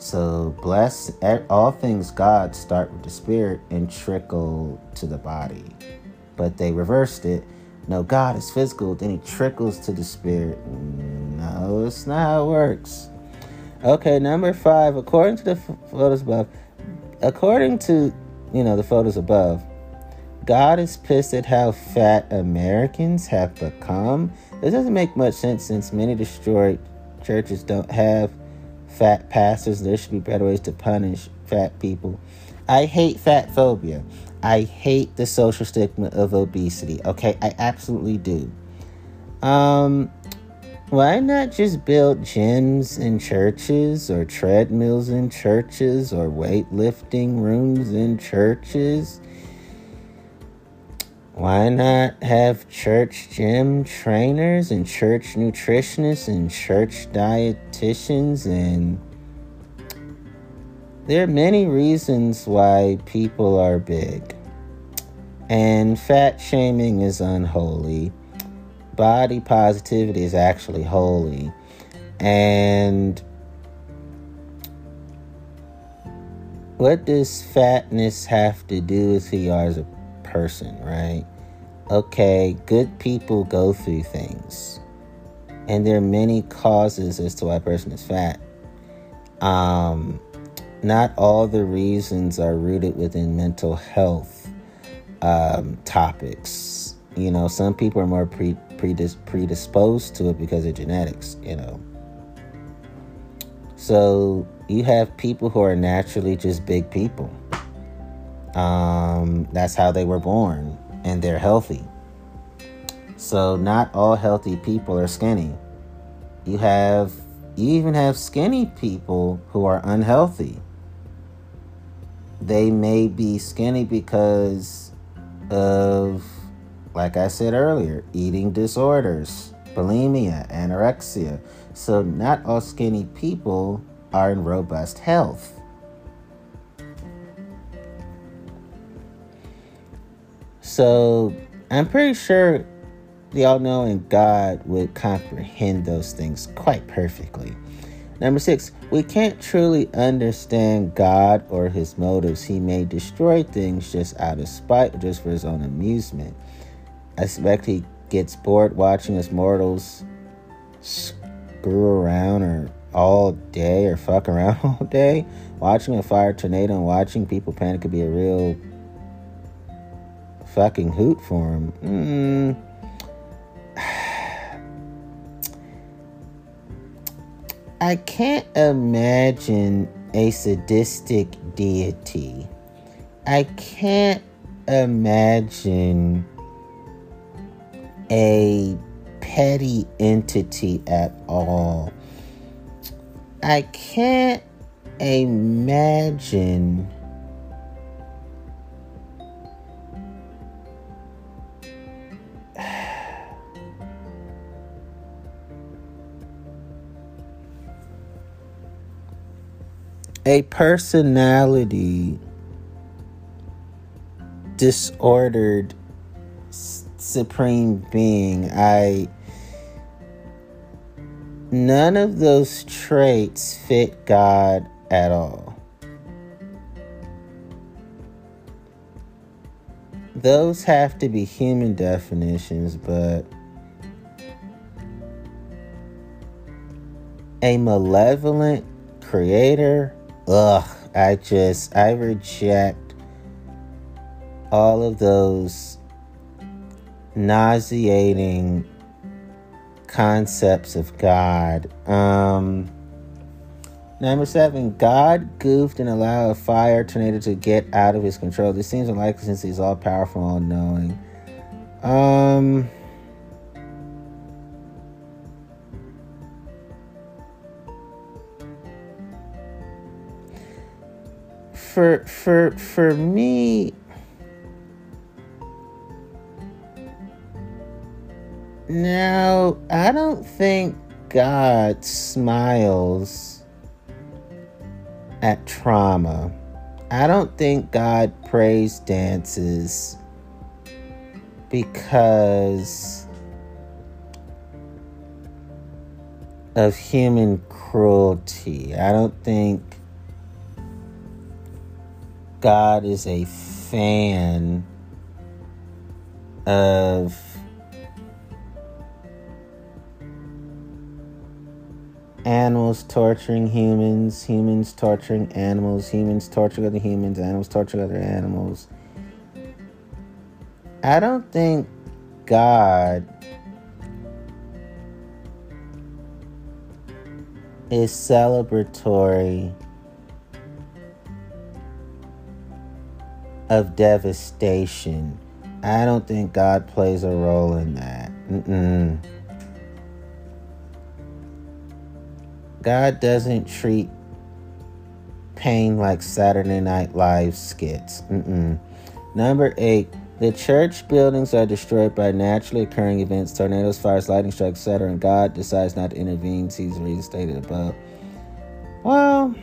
So bless all things God start with the spirit and trickle to the body. But they reversed it. No, God is physical, then he trickles to the spirit. No, it's not how it works. Okay, number five, according to the photos above, according to you know the photos above, God is pissed at how fat Americans have become. This doesn't make much sense since many destroyed churches don't have fat pastors. There should be better ways to punish fat people. I hate fat phobia. I hate the social stigma of obesity. Okay, I absolutely do. Um, why not just build gyms in churches or treadmills in churches or weightlifting rooms in churches? Why not have church gym trainers and church nutritionists and church dietitians? And there are many reasons why people are big. And fat shaming is unholy. Body positivity is actually holy. And what does fatness have to do with who you are as a person, right? Okay, good people go through things. And there are many causes as to why a person is fat. Um, not all the reasons are rooted within mental health um, topics. You know, some people are more pre, predis- predisposed to it because of genetics, you know. So you have people who are naturally just big people. Um, that's how they were born, and they're healthy. So not all healthy people are skinny. You have you even have skinny people who are unhealthy. They may be skinny because of like I said earlier, eating disorders, bulimia, anorexia. So not all skinny people are in robust health. So I'm pretty sure the all knowing God would comprehend those things quite perfectly. Number six, we can't truly understand God or his motives. He may destroy things just out of spite just for his own amusement. I suspect he gets bored watching us mortals screw around or all day or fuck around all day. Watching a fire tornado and watching people panic could be a real fucking hoot for him. Mm. I can't imagine a sadistic deity. I can't imagine a petty entity at all. I can't imagine a personality disordered supreme being. I none of those traits fit god at all. Those have to be human definitions but a malevolent creator ugh, I just, I reject all of those nauseating concepts of God. Um, number seven, God goofed and allowed a fire tornado to get out of his control. This seems unlikely since he's all powerful, all knowing. Um, for for for me now I don't think God smiles at trauma. I don't think God praise dances because of human cruelty. I don't think God is a fan of animals torturing humans, humans torturing animals, humans torturing other humans, animals torturing other animals. I don't think God is celebratory of devastation. I don't think God plays a role in that. Mm-mm. God doesn't treat pain like Saturday Night Live skits. Mm-mm. Number eight, the church buildings are destroyed by naturally occurring events, tornadoes, fires, lightning strikes, etc., and God decides not to intervene, sees restated above. Well,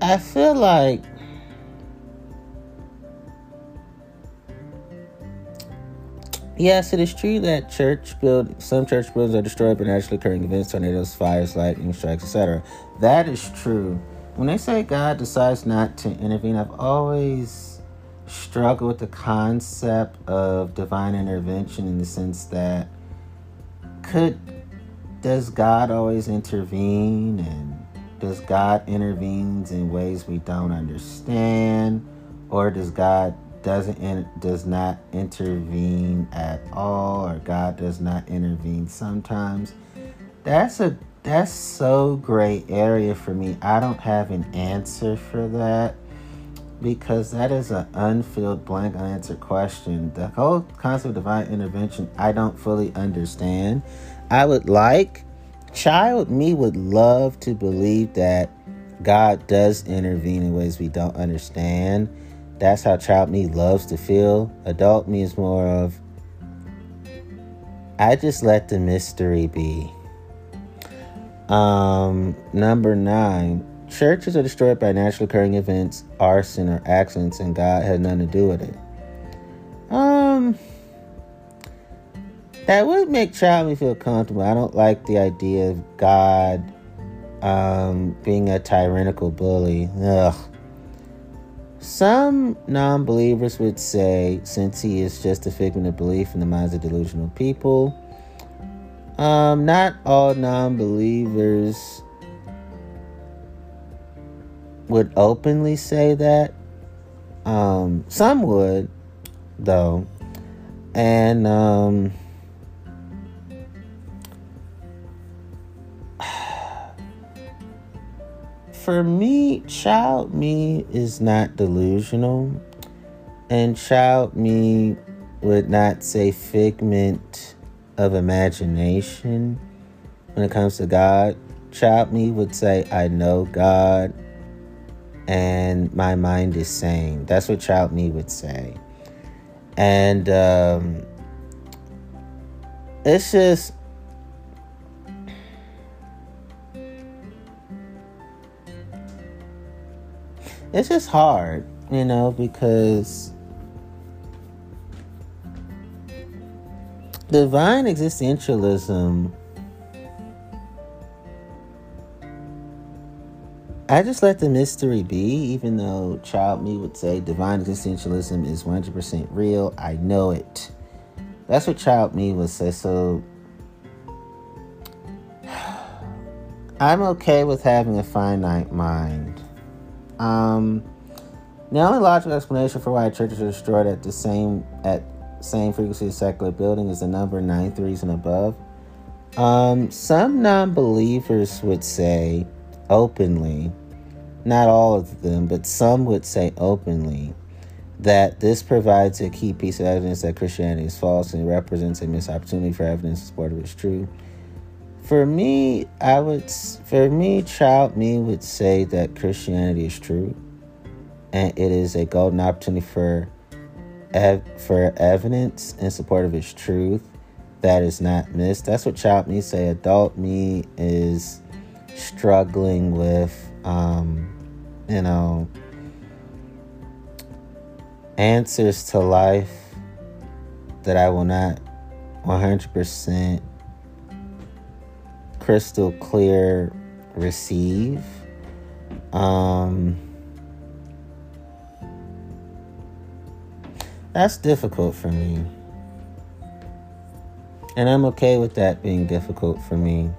I feel like Yes, it is true that church build some church buildings are destroyed by naturally occurring events, tornadoes, fires, lightning strikes, etc. That is true. When they say God decides not to intervene, I've always struggled with the concept of divine intervention in the sense that could does God always intervene and does God intervenes in ways we don't understand or does God doesn't in, does not intervene at all or God does not intervene sometimes. That's a that's so gray area for me. I don't have an answer for that because that is an unfilled blank unanswered question. The whole concept of divine intervention I don't fully understand. I would like child me would love to believe that God does intervene in ways we don't understand that's how child me loves to feel. Adult me is more of, I just let the mystery be. Um, number nine, churches are destroyed by natural occurring events, arson, or accidents, and God had nothing to do with it. Um, that would make child me feel comfortable. I don't like the idea of God um, being a tyrannical bully. Ugh. Some non believers would say, since he is just a figment of belief in the minds of delusional people, um, not all non believers would openly say that. Um, some would, though. And, um, for me, child me is not delusional. And child me would not say figment of imagination when it comes to God. Child me would say, I know God and my mind is sane. That's what child me would say. And um, it's just it's just hard, you know, because divine existentialism. I just let the mystery be, even though child me would say divine existentialism is 100% real. I know it. That's what child me would say. So I'm okay with having a finite mind. Um, the only logical explanation for why churches are destroyed at the same at same frequency as secular building is the number nine threes and above. Um, some non-believers would say openly, not all of them, but some would say openly that this provides a key piece of evidence that Christianity is false and represents a missed opportunity for evidence in support of its truth. For me, I would, for me, child me would say that Christianity is true, and it is a golden opportunity for, ev- for evidence in support of its truth that is not missed. That's what child me say. Adult me is struggling with, um, you know, answers to life that I will not 100% crystal clear receive. Um, that's difficult for me. And I'm okay with that being difficult for me.